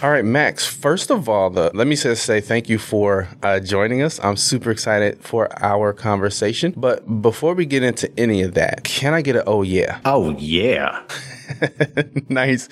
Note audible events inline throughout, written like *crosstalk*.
All right, Max. First of all, the, let me just say thank you for uh, joining us. I'm super excited for our conversation. But before we get into any of that, can I get a oh yeah? Oh, yeah. *laughs* nice.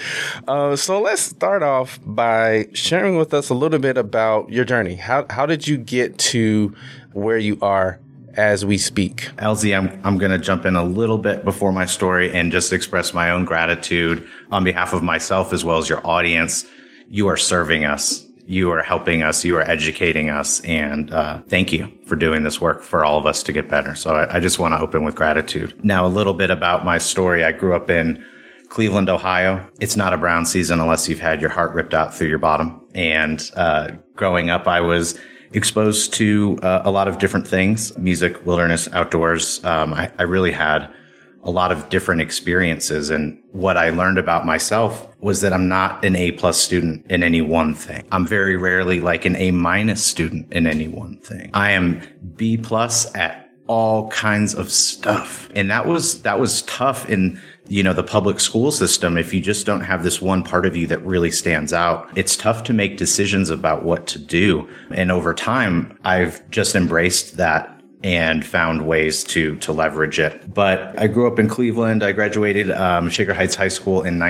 Uh, so let's start off by sharing with us a little bit about your journey. How, how did you get to where you are as we speak? LZ, I'm, I'm going to jump in a little bit before my story and just express my own gratitude on behalf of myself as well as your audience. You are serving us. You are helping us. You are educating us. And uh, thank you for doing this work for all of us to get better. So I, I just want to open with gratitude. Now, a little bit about my story. I grew up in Cleveland, Ohio. It's not a brown season unless you've had your heart ripped out through your bottom. And uh, growing up, I was exposed to uh, a lot of different things music, wilderness, outdoors. Um, I, I really had a lot of different experiences. And what I learned about myself was that I'm not an A plus student in any one thing. I'm very rarely like an A minus student in any one thing. I am B plus at all kinds of stuff. And that was, that was tough in, you know, the public school system. If you just don't have this one part of you that really stands out, it's tough to make decisions about what to do. And over time, I've just embraced that and found ways to to leverage it. But I grew up in Cleveland. I graduated um, Shaker Heights High School in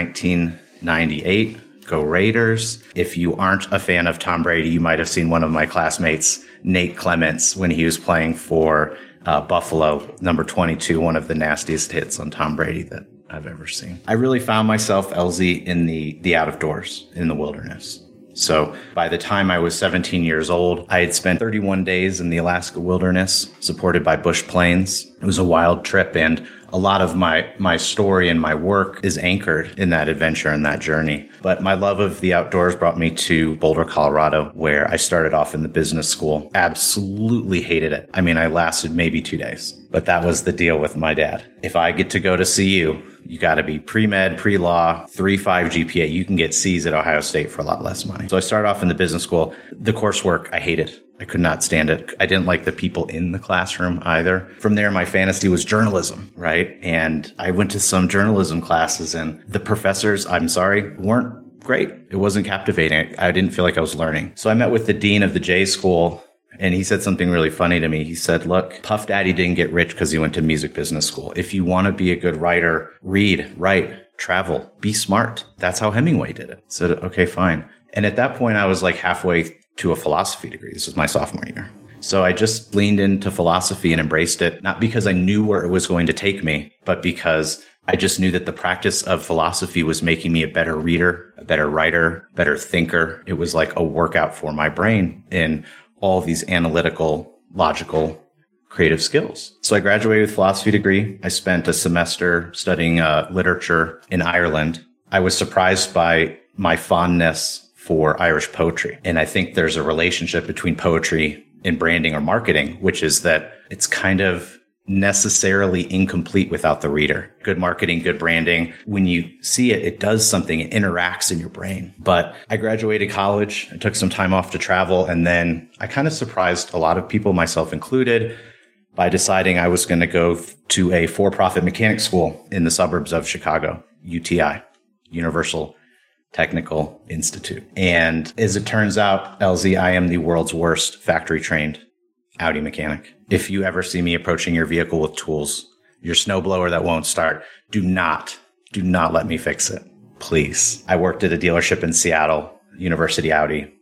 1998. Go Raiders! If you aren't a fan of Tom Brady, you might have seen one of my classmates, Nate Clements, when he was playing for uh, Buffalo, number 22, one of the nastiest hits on Tom Brady that I've ever seen. I really found myself, LZ, in the the out of doors, in the wilderness. So by the time I was 17 years old, I had spent 31 days in the Alaska wilderness supported by bush planes. It was a wild trip and a lot of my my story and my work is anchored in that adventure and that journey. But my love of the outdoors brought me to Boulder, Colorado, where I started off in the business school. Absolutely hated it. I mean, I lasted maybe 2 days. But that was the deal with my dad. If I get to go to CU, you got to be pre med, pre law, 3 5 GPA. You can get C's at Ohio State for a lot less money. So I started off in the business school. The coursework, I hated. I could not stand it. I didn't like the people in the classroom either. From there, my fantasy was journalism, right? And I went to some journalism classes, and the professors, I'm sorry, weren't great. It wasn't captivating. I didn't feel like I was learning. So I met with the dean of the J school and he said something really funny to me. He said, look, Puff Daddy didn't get rich because he went to music business school. If you want to be a good writer, read, write, travel, be smart. That's how Hemingway did it. So, okay, fine. And at that point, I was like halfway to a philosophy degree. This was my sophomore year. So I just leaned into philosophy and embraced it, not because I knew where it was going to take me, but because I just knew that the practice of philosophy was making me a better reader, a better writer, better thinker. It was like a workout for my brain in all these analytical, logical, creative skills. So I graduated with philosophy degree. I spent a semester studying uh, literature in Ireland. I was surprised by my fondness for Irish poetry. And I think there's a relationship between poetry and branding or marketing, which is that it's kind of necessarily incomplete without the reader. Good marketing, good branding. When you see it, it does something, it interacts in your brain. But I graduated college, I took some time off to travel, and then I kind of surprised a lot of people, myself included, by deciding I was going to go to a for profit mechanic school in the suburbs of Chicago, UTI, Universal Technical Institute. And as it turns out, LZ, I am the world's worst factory trained Audi mechanic. If you ever see me approaching your vehicle with tools, your snowblower that won't start. Do not, do not let me fix it. Please. I worked at a dealership in Seattle, University Audi,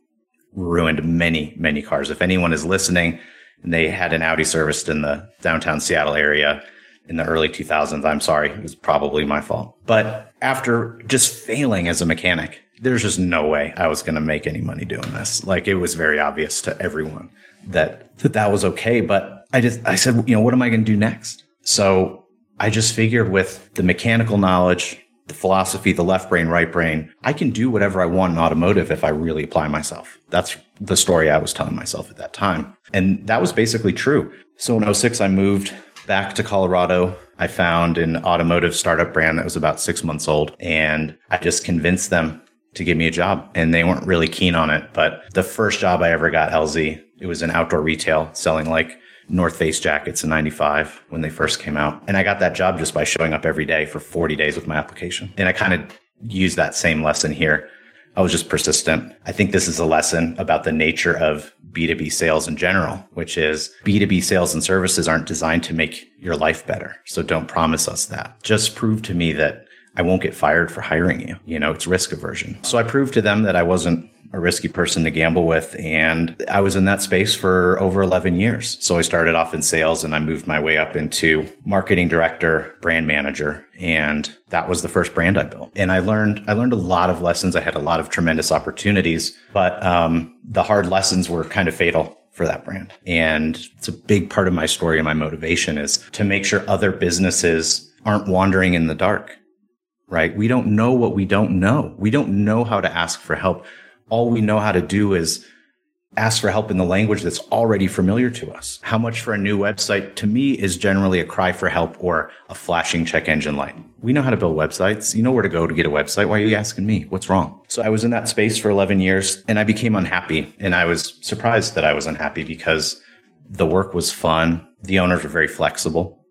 ruined many, many cars. If anyone is listening and they had an Audi serviced in the downtown Seattle area in the early 2000s, I'm sorry. It was probably my fault. But after just failing as a mechanic, there's just no way I was going to make any money doing this. Like it was very obvious to everyone that, that that was okay. But I just, I said, you know, what am I going to do next? So I just figured with the mechanical knowledge, the philosophy, the left brain, right brain, I can do whatever I want in automotive if I really apply myself. That's the story I was telling myself at that time. And that was basically true. So in 06, I moved back to Colorado. I found an automotive startup brand that was about six months old and I just convinced them to give me a job and they weren't really keen on it. But the first job I ever got, LZ, it was in outdoor retail selling like North Face jackets in 95 when they first came out. And I got that job just by showing up every day for 40 days with my application. And I kind of used that same lesson here. I was just persistent. I think this is a lesson about the nature of B2B sales in general, which is B2B sales and services aren't designed to make your life better. So don't promise us that. Just prove to me that I won't get fired for hiring you. You know, it's risk aversion. So I proved to them that I wasn't a risky person to gamble with. And I was in that space for over 11 years. So I started off in sales and I moved my way up into marketing director, brand manager. And that was the first brand I built. And I learned, I learned a lot of lessons. I had a lot of tremendous opportunities, but um, the hard lessons were kind of fatal for that brand. And it's a big part of my story and my motivation is to make sure other businesses aren't wandering in the dark, right? We don't know what we don't know. We don't know how to ask for help all we know how to do is ask for help in the language that's already familiar to us. How much for a new website to me is generally a cry for help or a flashing check engine light. We know how to build websites. You know where to go to get a website. Why are you asking me? What's wrong? So I was in that space for 11 years and I became unhappy. And I was surprised that I was unhappy because the work was fun. The owners were very flexible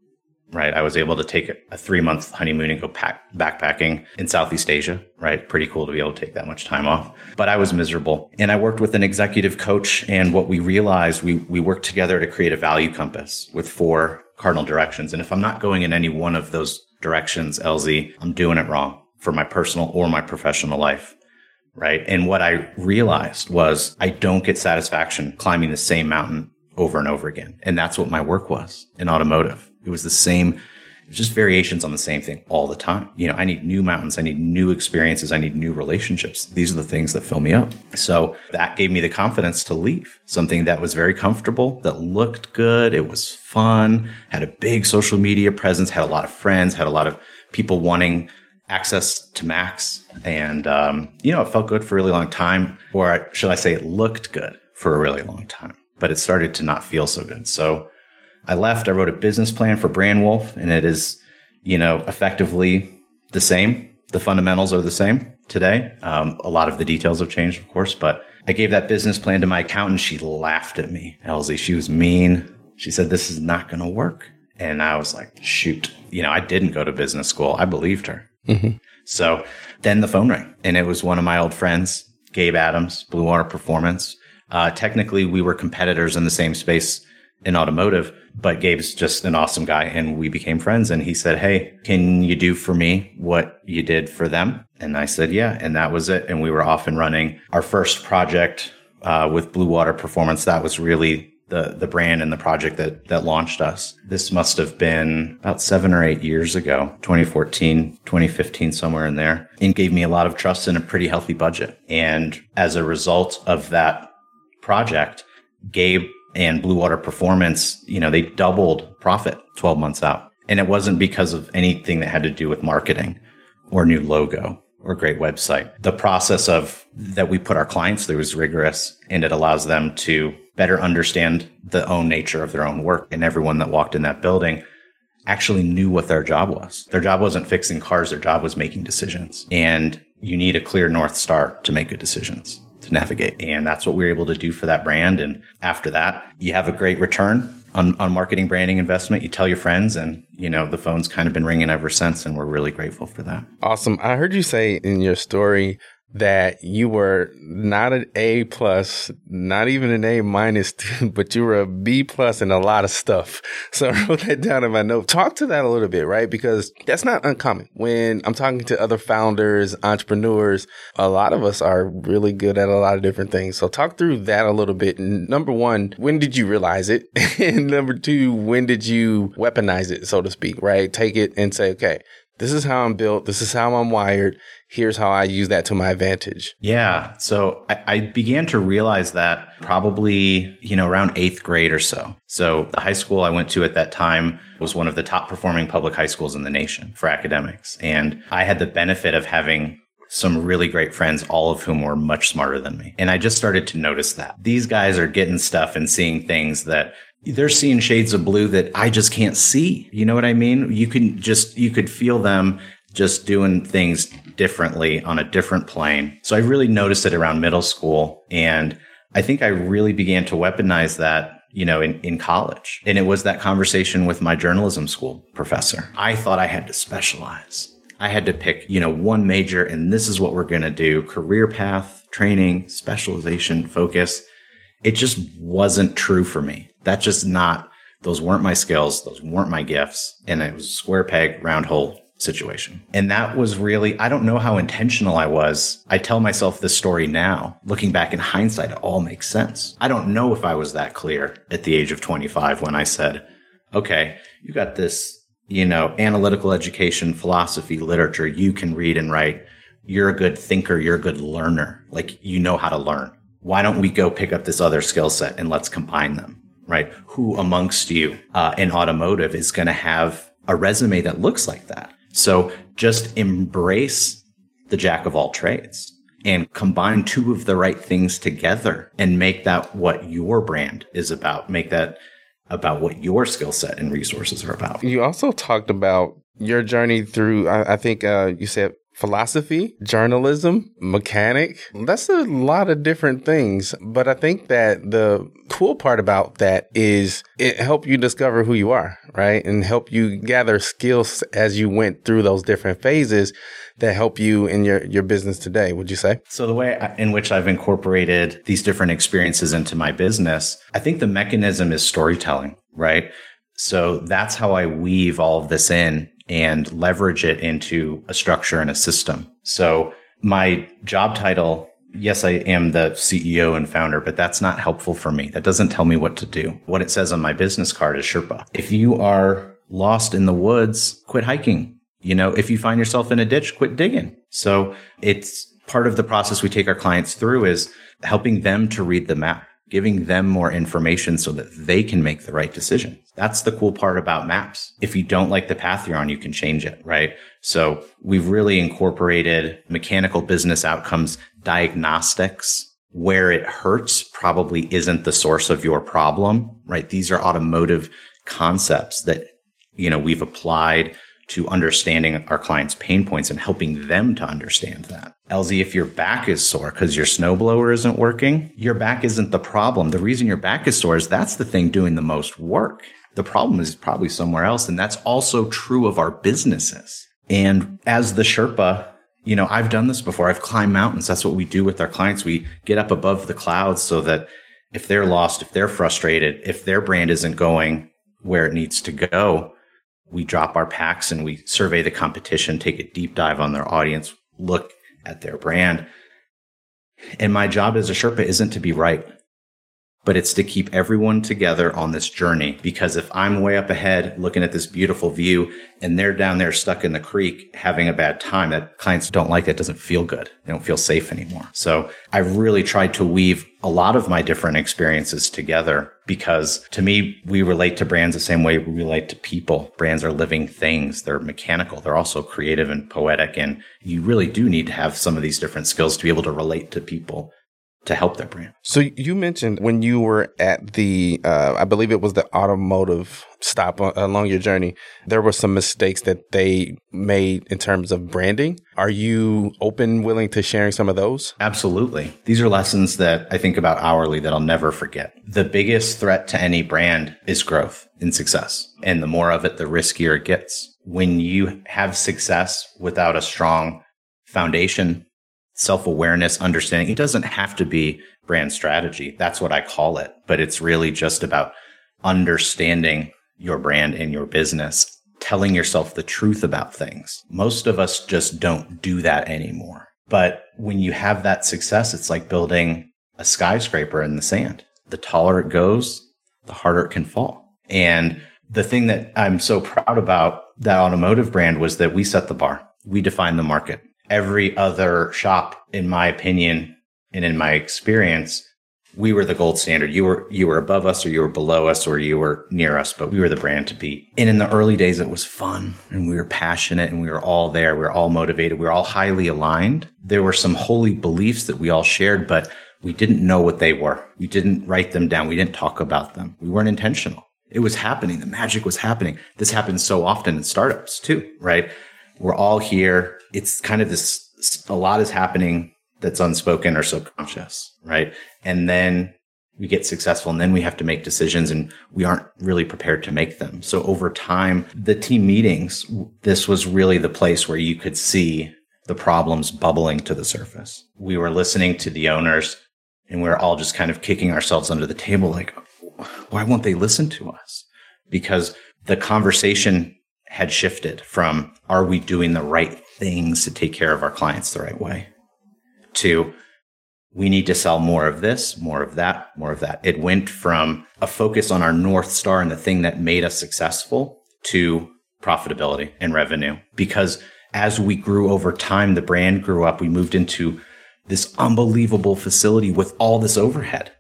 right? I was able to take a three month honeymoon and go pack, backpacking in Southeast Asia, right? Pretty cool to be able to take that much time off. But I was miserable. And I worked with an executive coach. And what we realized, we, we worked together to create a value compass with four cardinal directions. And if I'm not going in any one of those directions, LZ, I'm doing it wrong for my personal or my professional life. Right. And what I realized was I don't get satisfaction climbing the same mountain over and over again. And that's what my work was in automotive it was the same, it was just variations on the same thing all the time. You know, I need new mountains, I need new experiences, I need new relationships. These are the things that fill me up. So that gave me the confidence to leave something that was very comfortable, that looked good, it was fun, had a big social media presence, had a lot of friends, had a lot of people wanting access to Max. And, um, you know, it felt good for a really long time, or should I say, it looked good for a really long time, but it started to not feel so good. So I left. I wrote a business plan for Brand Wolf, and it is, you know, effectively the same. The fundamentals are the same today. Um, a lot of the details have changed, of course, but I gave that business plan to my accountant. She laughed at me. LZ, she was mean. She said, "This is not going to work." And I was like, "Shoot!" You know, I didn't go to business school. I believed her. Mm-hmm. So then the phone rang, and it was one of my old friends, Gabe Adams, Blue Water Performance. Uh, technically, we were competitors in the same space in automotive, but Gabe's just an awesome guy and we became friends. And he said, Hey, can you do for me what you did for them? And I said, Yeah. And that was it. And we were off and running. Our first project uh, with Blue Water Performance, that was really the, the brand and the project that, that launched us. This must have been about seven or eight years ago, 2014, 2015, somewhere in there, and gave me a lot of trust and a pretty healthy budget. And as a result of that project, Gabe and Blue Water Performance, you know, they doubled profit 12 months out. And it wasn't because of anything that had to do with marketing or new logo or great website. The process of that we put our clients through is rigorous and it allows them to better understand the own nature of their own work. And everyone that walked in that building actually knew what their job was. Their job wasn't fixing cars. Their job was making decisions. And you need a clear North Star to make good decisions to navigate. And that's what we are able to do for that brand. And after that, you have a great return on, on marketing branding investment. You tell your friends and, you know, the phone's kind of been ringing ever since. And we're really grateful for that. Awesome. I heard you say in your story that you were not an A plus, not even an A minus, *laughs* but you were a B plus in a lot of stuff. *laughs* So I wrote that down in my note. Talk to that a little bit, right? Because that's not uncommon. When I'm talking to other founders, entrepreneurs, a lot of us are really good at a lot of different things. So talk through that a little bit. Number one, when did you realize it? *laughs* and number two, when did you weaponize it, so to speak, right? Take it and say, okay, this is how I'm built. This is how I'm wired. Here's how I use that to my advantage. Yeah. So I, I, began to realize that probably, you know, around eighth grade or so. So the high school I went to at that time was one of the top performing public high schools in the nation for academics. And I had the benefit of having some really great friends, all of whom were much smarter than me. And I just started to notice that these guys are getting stuff and seeing things that they're seeing shades of blue that I just can't see. You know what I mean? You can just, you could feel them just doing things differently on a different plane. So I really noticed it around middle school. And I think I really began to weaponize that, you know, in, in college. And it was that conversation with my journalism school professor. I thought I had to specialize. I had to pick, you know, one major and this is what we're going to do career path, training, specialization, focus. It just wasn't true for me that's just not, those weren't my skills. Those weren't my gifts. And it was square peg, round hole situation. And that was really, I don't know how intentional I was. I tell myself this story now. Looking back in hindsight, it all makes sense. I don't know if I was that clear at the age of 25 when I said, okay, you got this, you know, analytical education, philosophy, literature. You can read and write. You're a good thinker. You're a good learner. Like you know how to learn. Why don't we go pick up this other skill set and let's combine them? right? Who amongst you uh, in automotive is going to have a resume that looks like that? So just embrace the jack of all trades and combine two of the right things together and make that what your brand is about. Make that about what your skill set and resources are about. You also talked about your journey through, I, I think uh, you said philosophy, journalism, mechanic. That's a lot of different things. But I think that the cool part about that is it helped you discover who you are, right? And help you gather skills as you went through those different phases that help you in your, your business today, would you say? So the way in which I've incorporated these different experiences into my business, I think the mechanism is storytelling, right? So that's how I weave all of this in and leverage it into a structure and a system. So my job title, yes, I am the CEO and founder, but that's not helpful for me. That doesn't tell me what to do. What it says on my business card is Sherpa. If you are lost in the woods, quit hiking. You know, if you find yourself in a ditch, quit digging. So it's part of the process we take our clients through is helping them to read the map giving them more information so that they can make the right decision. That's the cool part about maps. If you don't like the path you're on, you can change it, right? So we've really incorporated mechanical business outcomes diagnostics where it hurts probably isn't the source of your problem, right? These are automotive concepts that, you know, we've applied to understanding our clients' pain points and helping them to understand that. LZ, if your back is sore because your snowblower isn't working, your back isn't the problem. The reason your back is sore is that's the thing doing the most work. The problem is probably somewhere else. And that's also true of our businesses. And as the Sherpa, you know, I've done this before. I've climbed mountains. That's what we do with our clients. We get up above the clouds so that if they're lost, if they're frustrated, if their brand isn't going where it needs to go, we drop our packs and we survey the competition, take a deep dive on their audience, look at their brand. And my job as a Sherpa isn't to be right but it's to keep everyone together on this journey. Because if I'm way up ahead looking at this beautiful view and they're down there stuck in the creek having a bad time, that clients don't like that doesn't feel good. They don't feel safe anymore. So I've really tried to weave a lot of my different experiences together because to me, we relate to brands the same way we relate to people. Brands are living things. They're mechanical. They're also creative and poetic. And you really do need to have some of these different skills to be able to relate to people to help their brand. So you mentioned when you were at the, uh, I believe it was the automotive stop along your journey, there were some mistakes that they made in terms of branding. Are you open, willing to sharing some of those? Absolutely. These are lessons that I think about hourly that I'll never forget. The biggest threat to any brand is growth and success. And the more of it, the riskier it gets. When you have success without a strong foundation, self awareness, understanding. It doesn't have to be brand strategy. That's what I call it. But it's really just about understanding your brand and your business, telling yourself the truth about things. Most of us just don't do that anymore. But when you have that success, it's like building a skyscraper in the sand. The taller it goes, the harder it can fall. And the thing that I'm so proud about that automotive brand was that we set the bar. We defined the market. Every other shop, in my opinion, and in my experience, we were the gold standard. You were you were above us or you were below us or you were near us, but we were the brand to beat. And in the early days it was fun and we were passionate and we were all there. We were all motivated. We were all highly aligned. There were some holy beliefs that we all shared, but we didn't know what they were. We didn't write them down. We didn't talk about them. We weren't intentional. It was happening. The magic was happening. This happens so often in startups too, right? We're all here. It's kind of this, a lot is happening that's unspoken or subconscious, right? And then we get successful and then we have to make decisions and we aren't really prepared to make them. So over time, the team meetings, this was really the place where you could see the problems bubbling to the surface. We were listening to the owners and we we're all just kind of kicking ourselves under the table like, why won't they listen to us? Because the conversation had shifted from are we doing the right things to take care of our clients the right way to we need to sell more of this, more of that, more of that. It went from a focus on our North Star and the thing that made us successful to profitability and revenue. Because as we grew over time, the brand grew up. We moved into this unbelievable facility with all this overhead.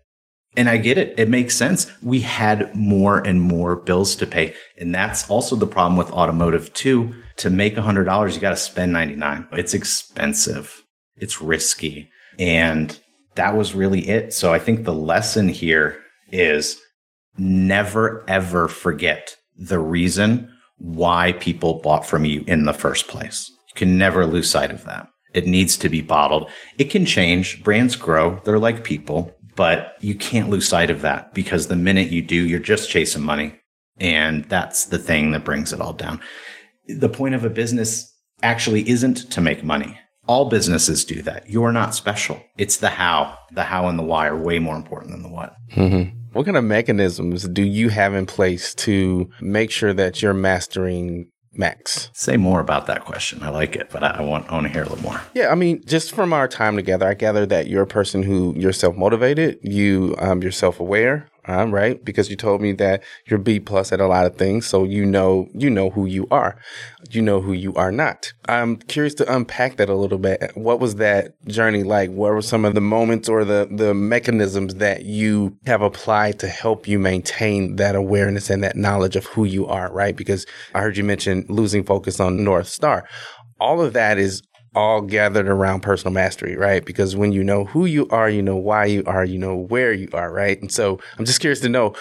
And I get it. It makes sense. We had more and more bills to pay. And that's also the problem with automotive too. To make $100, you got to spend 99. It's expensive. It's risky. And that was really it. So I think the lesson here is never ever forget the reason why people bought from you in the first place. You can never lose sight of that. It needs to be bottled. It can change. Brands grow. They're like people. But you can't lose sight of that because the minute you do, you're just chasing money. And that's the thing that brings it all down. The point of a business actually isn't to make money. All businesses do that. You're not special. It's the how. The how and the why are way more important than the what. Mm-hmm. What kind of mechanisms do you have in place to make sure that you're mastering Max. Say more about that question. I like it, but I want, I want to hear a little more. Yeah, I mean, just from our time together, I gather that you're a person who you're self motivated, you um, you're self aware, um, right? Because you told me that you're B plus at a lot of things, so you know you know who you are, you know who you are not. I'm curious to unpack that a little bit. What was that journey like? What were some of the moments or the the mechanisms that you have applied to help you maintain that awareness and that knowledge of who you are, right? Because I heard you mention losing focus on North Star. All of that is all gathered around personal mastery, right? Because when you know who you are, you know why you are, you know where you are, right? And so I'm just curious to know,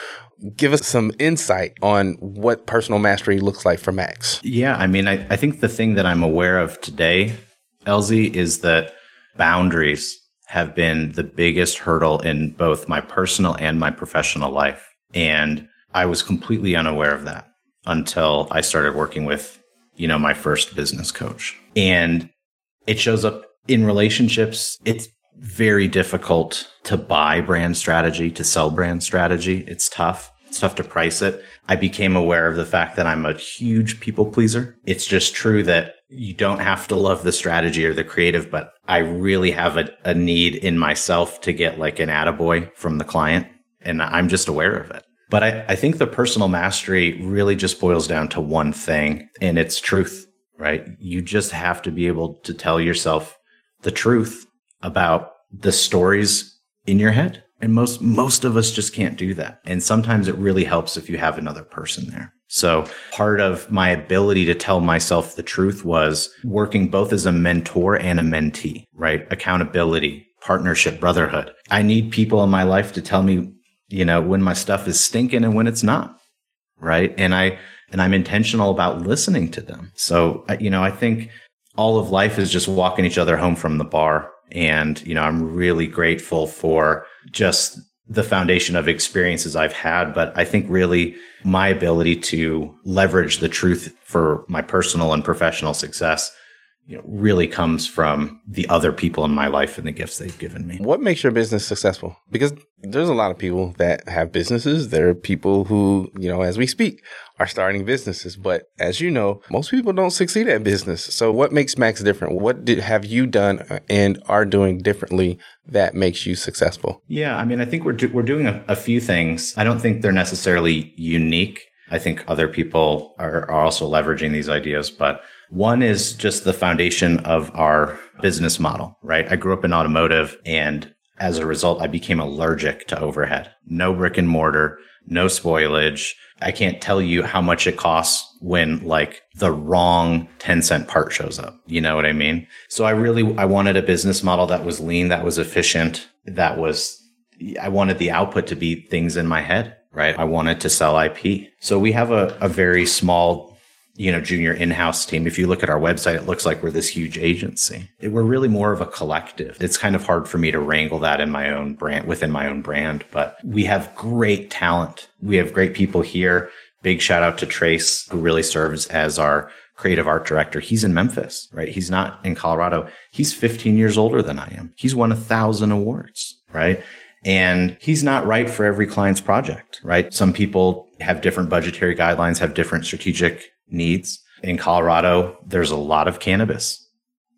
give us some insight on what personal mastery looks like for Max. Yeah, I mean, I, I think the thing that I'm aware of today, LZ, is that boundaries have been the biggest hurdle in both my personal and my professional life. And I was completely unaware of that until I started working with, you know, my first business coach. And it shows up in relationships. It's very difficult to buy brand strategy, to sell brand strategy. It's tough. It's tough to price it. I became aware of the fact that I'm a huge people pleaser. It's just true that you don't have to love the strategy or the creative, but I really have a, a need in myself to get like an attaboy from the client. And I'm just aware of it. But I, I think the personal mastery really just boils down to one thing, and it's truth right? You just have to be able to tell yourself the truth about the stories in your head. And most most of us just can't do that. And sometimes it really helps if you have another person there. So part of my ability to tell myself the truth was working both as a mentor and a mentee, right? Accountability, partnership, brotherhood. I need people in my life to tell me, you know, when my stuff is stinking and when it's not, right? And I and I'm intentional about listening to them. So, you know, I think all of life is just walking each other home from the bar. And, you know, I'm really grateful for just the foundation of experiences I've had. But I think really my ability to leverage the truth for my personal and professional success you know, really comes from the other people in my life and the gifts they've given me. What makes your business successful? Because there's a lot of people that have businesses. There are people who, you know, as we speak, are starting businesses. But as you know, most people don't succeed at business. So what makes Max different? What did have you done uh, and are doing differently that makes you successful? Yeah, I mean, I think we're do- we're doing a, a few things. I don't think they're necessarily unique. I think other people are, are also leveraging these ideas, but one is just the foundation of our business model, right? I grew up in automotive and as a result, I became allergic to overhead. No brick and mortar, no spoilage. I can't tell you how much it costs when like the wrong 10 cent part shows up. You know what I mean? So I really, I wanted a business model that was lean, that was efficient, that was, I wanted the output to be things in my head, right? I wanted to sell IP. So we have a, a very small you know, junior in-house team. If you look at our website, it looks like we're this huge agency. We're really more of a collective. It's kind of hard for me to wrangle that in my own brand, within my own brand, but we have great talent. We have great people here. Big shout out to Trace, who really serves as our creative art director. He's in Memphis, right? He's not in Colorado. He's 15 years older than I am. He's won a thousand awards, right? And he's not right for every client's project, right? Some people have different budgetary guidelines, have different strategic needs. In Colorado, there's a lot of cannabis.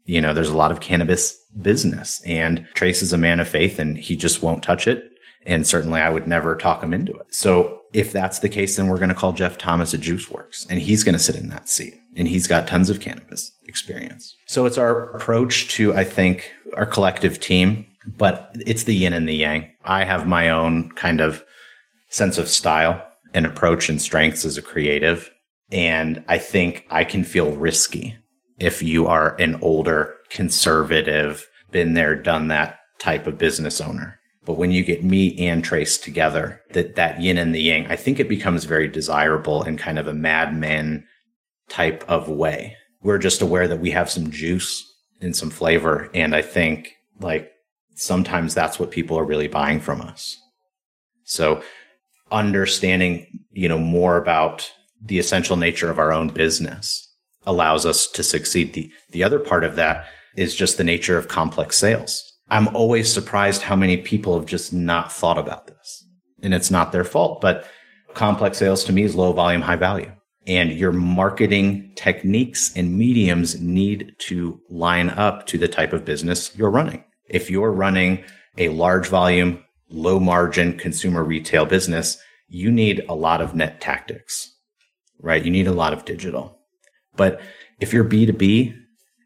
You know, there's a lot of cannabis business and Trace is a man of faith and he just won't touch it. And certainly I would never talk him into it. So if that's the case, then we're going to call Jeff Thomas at Juice Works and he's going to sit in that seat and he's got tons of cannabis experience. So it's our approach to, I think, our collective team, but it's the yin and the yang. I have my own kind of sense of style and approach and strengths as a creative. And I think I can feel risky if you are an older, conservative, been there, done that type of business owner. But when you get me and Trace together, that, that yin and the yang, I think it becomes very desirable in kind of a madman type of way. We're just aware that we have some juice and some flavor. And I think like sometimes that's what people are really buying from us. So understanding, you know, more about the essential nature of our own business allows us to succeed. The, the other part of that is just the nature of complex sales. I'm always surprised how many people have just not thought about this. And it's not their fault, but complex sales to me is low volume, high value. And your marketing techniques and mediums need to line up to the type of business you're running. If you're running a large volume, low margin consumer retail business, you need a lot of net tactics right? You need a lot of digital. But if you're B2B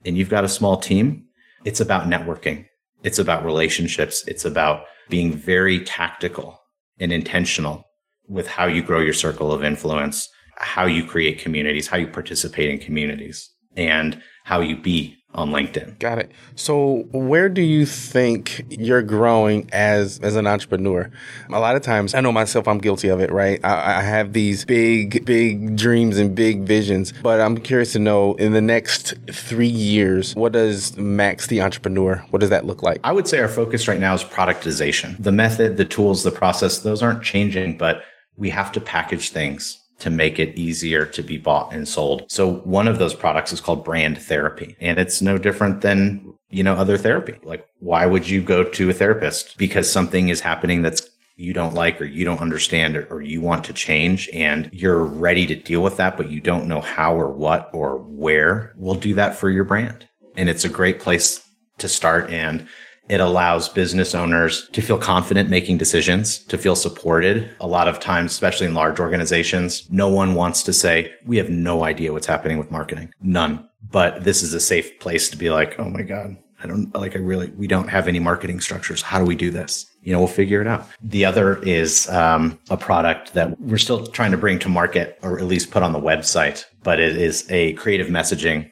and you've got a small team, it's about networking. It's about relationships. It's about being very tactical and intentional with how you grow your circle of influence, how you create communities, how you participate in communities, and how you be on LinkedIn. Got it. So where do you think you're growing as as an entrepreneur? A lot of times, I know myself, I'm guilty of it, right? I, I have these big, big dreams and big visions, but I'm curious to know in the next three years, what does Max the entrepreneur, what does that look like? I would say our focus right now is productization. The method, the tools, the process, those aren't changing, but we have to package things to make it easier to be bought and sold. So one of those products is called brand therapy and it's no different than, you know, other therapy. Like why would you go to a therapist? Because something is happening that's you don't like or you don't understand or, or you want to change and you're ready to deal with that, but you don't know how or what or where. We'll do that for your brand. And it's a great place to start. And it allows business owners to feel confident making decisions, to feel supported. A lot of times, especially in large organizations, no one wants to say, we have no idea what's happening with marketing. None. But this is a safe place to be like, oh my God, I don't like, I really, we don't have any marketing structures. How do we do this? You know, we'll figure it out. The other is um, a product that we're still trying to bring to market or at least put on the website, but it is a creative messaging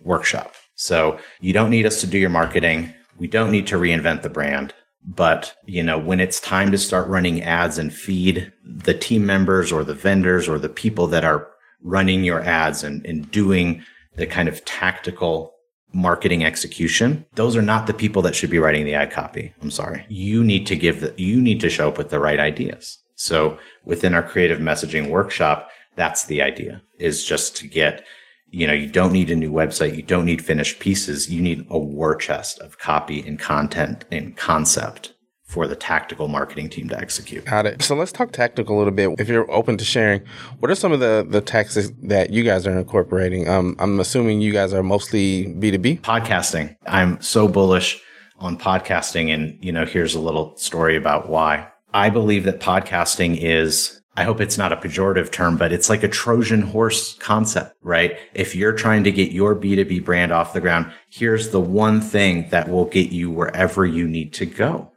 workshop. So you don't need us to do your marketing we don't need to reinvent the brand. But, you know, when it's time to start running ads and feed the team members or the vendors or the people that are running your ads and, and doing the kind of tactical marketing execution, those are not the people that should be writing the ad copy. I'm sorry. You need to give the, you need to show up with the right ideas. So within our creative messaging workshop, that's the idea is just to get You know, you don't need a new website. You don't need finished pieces. You need a war chest of copy and content and concept for the tactical marketing team to execute. Got it. So let's talk tactical a little bit. If you're open to sharing, what are some of the the tactics that you guys are incorporating? Um, I'm assuming you guys are mostly B2B. Podcasting. I'm so bullish on podcasting. And, you know, here's a little story about why. I believe that podcasting is I hope it's not a pejorative term, but it's like a Trojan horse concept, right? If you're trying to get your B2B brand off the ground, here's the one thing that will get you wherever you need to go.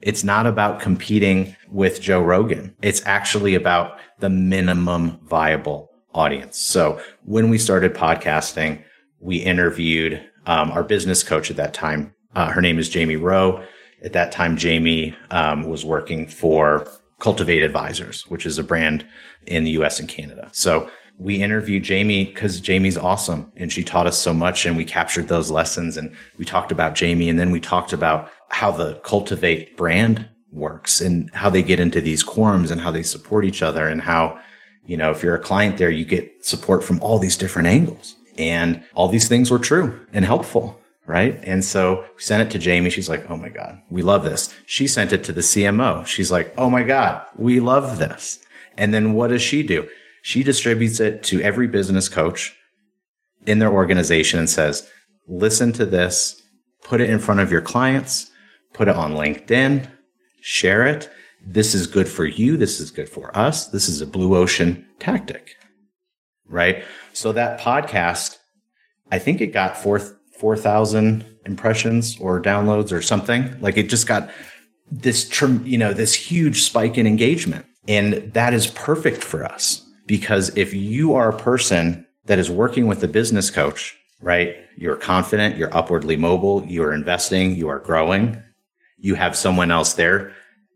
It's not about competing with Joe Rogan. It's actually about the minimum viable audience. So when we started podcasting, we interviewed um, our business coach at that time. Uh, her name is Jamie Rowe. At that time, Jamie um, was working for Cultivate Advisors, which is a brand in the US and Canada. So we interviewed Jamie because Jamie's awesome and she taught us so much and we captured those lessons and we talked about Jamie and then we talked about how the Cultivate brand works and how they get into these quorums and how they support each other and how, you know, if you're a client there, you get support from all these different angles. And all these things were true and helpful right? And so we sent it to Jamie. She's like, oh my God, we love this. She sent it to the CMO. She's like, oh my God, we love this. And then what does she do? She distributes it to every business coach in their organization and says, listen to this, put it in front of your clients, put it on LinkedIn, share it. This is good for you. This is good for us. This is a blue ocean tactic, right? So that podcast, I think it got forth 4,000 impressions or downloads or something. Like it just got this, you know, this huge spike in engagement. And that is perfect for us because if you are a person that is working with a business coach, right? You're confident, you're upwardly mobile, you're investing, you are growing. You have someone else there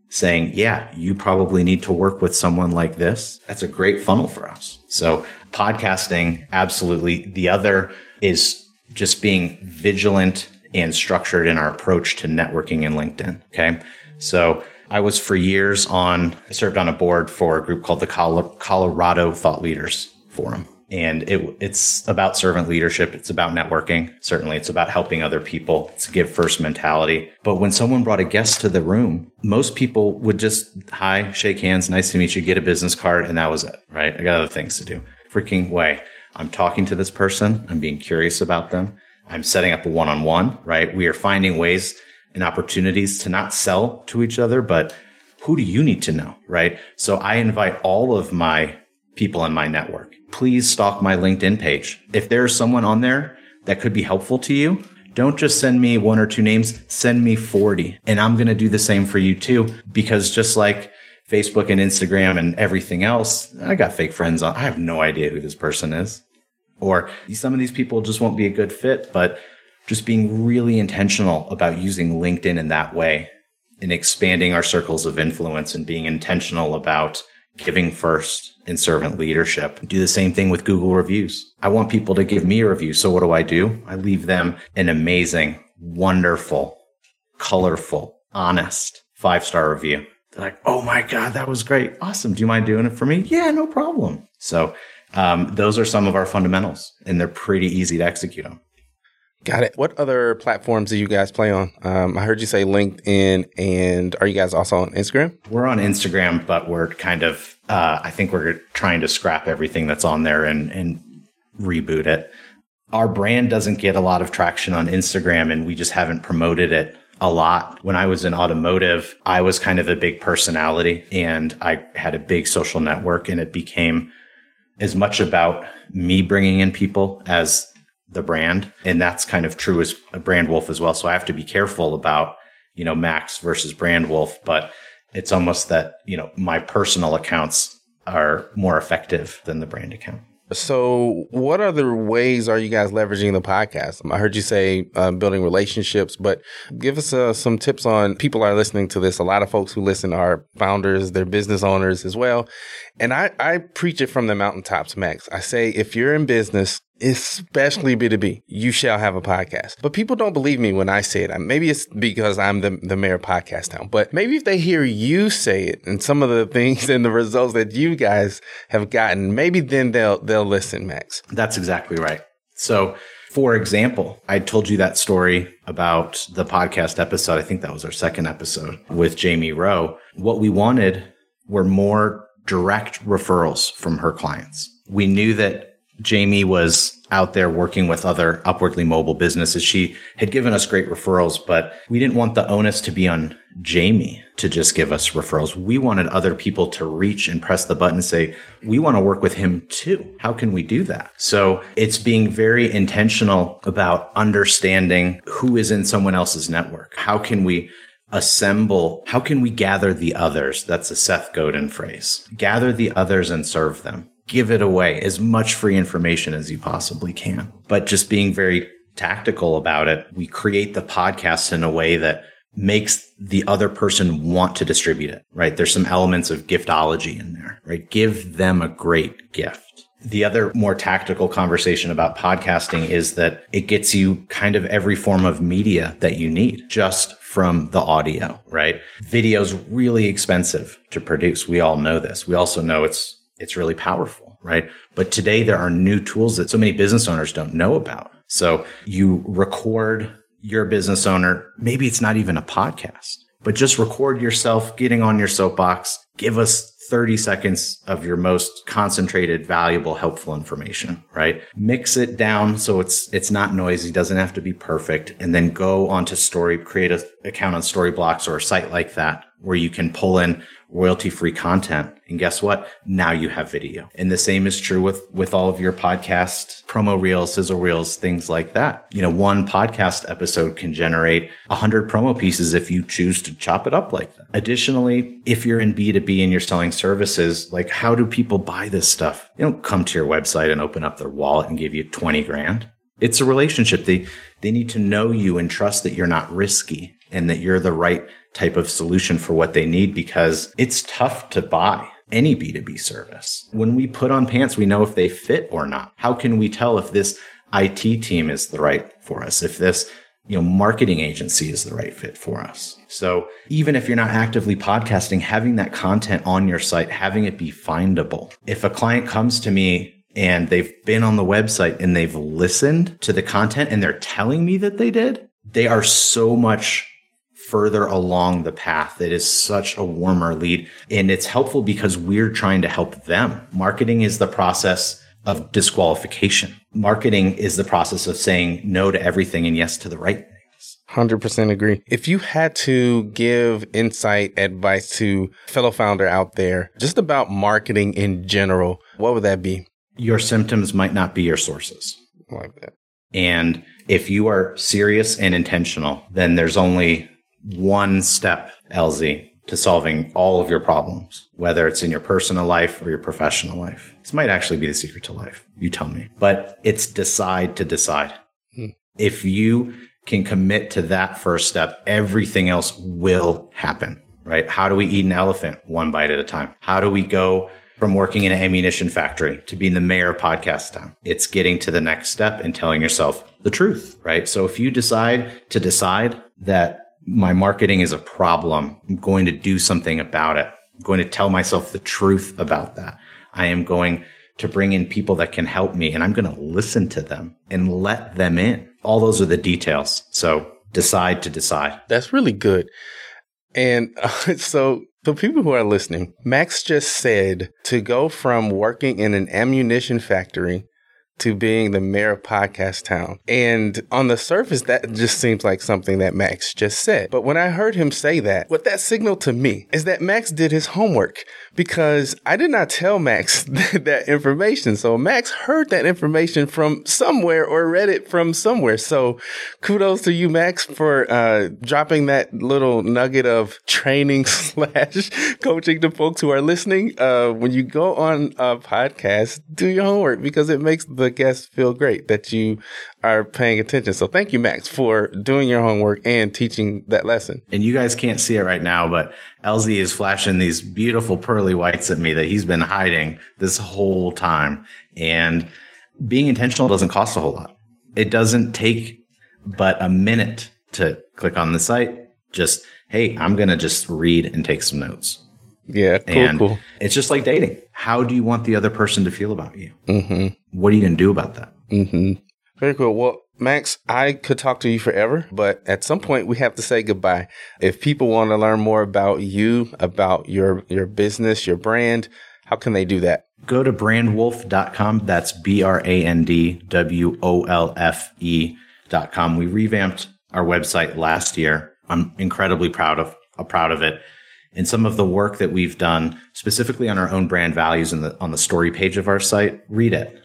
saying, yeah, you probably need to work with someone like this. That's a great funnel for us. So podcasting, absolutely. The other is just being vigilant and structured in our approach to networking in LinkedIn. Okay. So I was for years on, I served on a board for a group called the Colorado Thought Leaders Forum. And it, it's about servant leadership. It's about networking. Certainly, it's about helping other people. It's give first mentality. But when someone brought a guest to the room, most people would just, hi, shake hands, nice to meet you, get a business card, and that was it, right? I got other things to do. Freaking way. I'm talking to this person. I'm being curious about them. I'm setting up a one on one, right? We are finding ways and opportunities to not sell to each other, but who do you need to know, right? So I invite all of my people in my network. Please stalk my LinkedIn page. If there's someone on there that could be helpful to you, don't just send me one or two names, send me 40. And I'm going to do the same for you too, because just like Facebook and Instagram and everything else, I got fake friends on. I have no idea who this person is. Or some of these people just won't be a good fit, but just being really intentional about using LinkedIn in that way and expanding our circles of influence and being intentional about giving first in servant leadership. Do the same thing with Google reviews. I want people to give me a review. So what do I do? I leave them an amazing, wonderful, colorful, honest five star review. They're like, oh my God, that was great. Awesome. Do you mind doing it for me? Yeah, no problem. So um, those are some of our fundamentals, and they're pretty easy to execute on. Got it. What other platforms do you guys play on? Um, I heard you say LinkedIn, and are you guys also on Instagram? We're on Instagram, but we're kind of, uh, I think we're trying to scrap everything that's on there and, and reboot it. Our brand doesn't get a lot of traction on Instagram, and we just haven't promoted it a lot. When I was in automotive, I was kind of a big personality and I had a big social network and it became as much about me bringing in people as the brand. And that's kind of true as a brand wolf as well. So I have to be careful about, you know, Max versus brand wolf, but it's almost that, you know, my personal accounts are more effective than the brand account. So, what other ways are you guys leveraging the podcast? I heard you say uh, building relationships, but give us uh, some tips on people are listening to this. A lot of folks who listen are founders, they're business owners as well. And I, I preach it from the mountaintops, Max. I say if you're in business, especially B2B, you shall have a podcast. But people don't believe me when I say it. Maybe it's because I'm the, the mayor of Podcast Town, but maybe if they hear you say it and some of the *laughs* things and the results that you guys have gotten, maybe then they'll, they'll listen, Max. That's exactly right. So, for example, I told you that story about the podcast episode. I think that was our second episode with Jamie Rowe. What we wanted were more direct referrals from her clients. We knew that Jamie was out there working with other upwardly mobile businesses. She had given us great referrals, but we didn't want the onus to be on Jamie to just give us referrals. We wanted other people to reach and press the button and say, we want to work with him too. How can we do that? So it's being very intentional about understanding who is in someone else's network. How can we assemble? How can we gather the others? That's a Seth Godin phrase. Gather the others and serve them give it away as much free information as you possibly can. But just being very tactical about it, we create the podcast in a way that makes the other person want to distribute it, right? There's some elements of giftology in there, right? Give them a great gift. The other more tactical conversation about podcasting is that it gets you kind of every form of media that you need just from the audio, right? Video's really expensive to produce. We all know this. We also know it's it's really powerful, right? But today there are new tools that so many business owners don't know about. So you record your business owner, maybe it's not even a podcast, but just record yourself getting on your soapbox. Give us 30 seconds of your most concentrated, valuable, helpful information, right? Mix it down so it's it's not noisy, doesn't have to be perfect, and then go onto story, create an account on Storyblocks or a site like that where you can pull in royalty free content. And guess what? Now you have video. And the same is true with, with all of your podcast promo reels, sizzle reels, things like that. You know, one podcast episode can generate a hundred promo pieces if you choose to chop it up like that. Additionally, if you're in B2B and you're selling services, like how do people buy this stuff? They don't come to your website and open up their wallet and give you 20 grand. It's a relationship. They, they need to know you and trust that you're not risky and that you're the right type of solution for what they need because it's tough to buy any B2B service. When we put on pants, we know if they fit or not. How can we tell if this IT team is the right for us? If this you know, marketing agency is the right fit for us. So even if you're not actively podcasting, having that content on your site, having it be findable. If a client comes to me and they've been on the website and they've listened to the content and they're telling me that they did, they are so much further along the path. It is such a warmer lead. And it's helpful because we're trying to help them. Marketing is the process of disqualification. Marketing is the process of saying no to everything and yes to the right things. 100% agree. If you had to give insight advice to fellow founder out there just about marketing in general, what would that be? Your symptoms might not be your sources. like that. And if you are serious and intentional, then there's only one step, LZ, to solving all of your problems, whether it's in your personal life or your professional life. This might actually be the secret to life. You tell me. But it's decide to decide. Hmm. If you can commit to that first step, everything else will happen, right? How do we eat an elephant one bite at a time? How do we go from working in an ammunition factory to being the mayor of podcast town? It's getting to the next step and telling yourself the truth, right? So if you decide to decide that my marketing is a problem. I'm going to do something about it. I'm going to tell myself the truth about that. I am going to bring in people that can help me and I'm going to listen to them and let them in. All those are the details. So decide to decide. That's really good. And uh, *laughs* so the people who are listening, Max just said to go from working in an ammunition factory to being the mayor of Podcast Town. And on the surface, that just seems like something that Max just said. But when I heard him say that, what that signaled to me is that Max did his homework because I did not tell Max *laughs* that information. So Max heard that information from somewhere or read it from somewhere. So kudos to you, Max, for uh, dropping that little nugget of training *laughs* slash coaching to folks who are listening. Uh, when you go on a podcast, do your homework because it makes the guests feel great that you are paying attention. So thank you, Max, for doing your homework and teaching that lesson. And you guys can't see it right now, but LZ is flashing these beautiful pearly whites at me that he's been hiding this whole time. And being intentional doesn't cost a whole lot. It doesn't take but a minute to click on the site. Just, hey, I'm going to just read and take some notes. Yeah, cool, and cool. it's just like dating. How do you want the other person to feel about you? Mm-hmm. What are you going to do about that? Very cool. Well, Max, I could talk to you forever, but at some point we have to say goodbye. If people want to learn more about you, about your your business, your brand, how can they do that? Go to brandwolfe.com. That's B R A N D W O L F E.com. We revamped our website last year. I'm incredibly proud of uh, proud of it. And some of the work that we've done specifically on our own brand values in the on the story page of our site, read it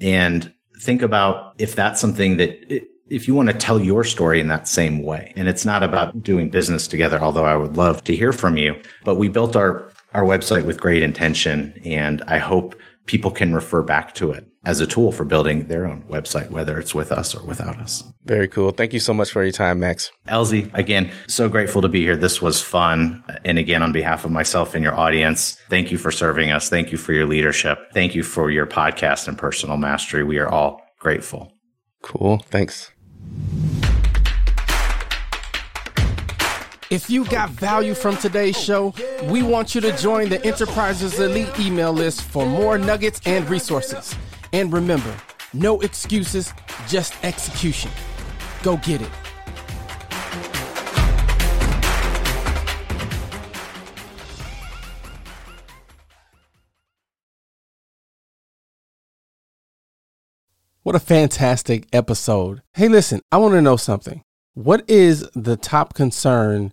and think about if that's something that if you want to tell your story in that same way and it's not about doing business together although i would love to hear from you but we built our our website with great intention and i hope people can refer back to it as a tool for building their own website whether it's with us or without us Very cool. Thank you so much for your time, Max. LZ, again, so grateful to be here. This was fun. And again, on behalf of myself and your audience, thank you for serving us. Thank you for your leadership. Thank you for your podcast and personal mastery. We are all grateful. Cool. Thanks. If you got value from today's show, we want you to join the Enterprises Elite email list for more nuggets and resources. And remember, no excuses, just execution. Go get it. What a fantastic episode. Hey, listen, I want to know something. What is the top concern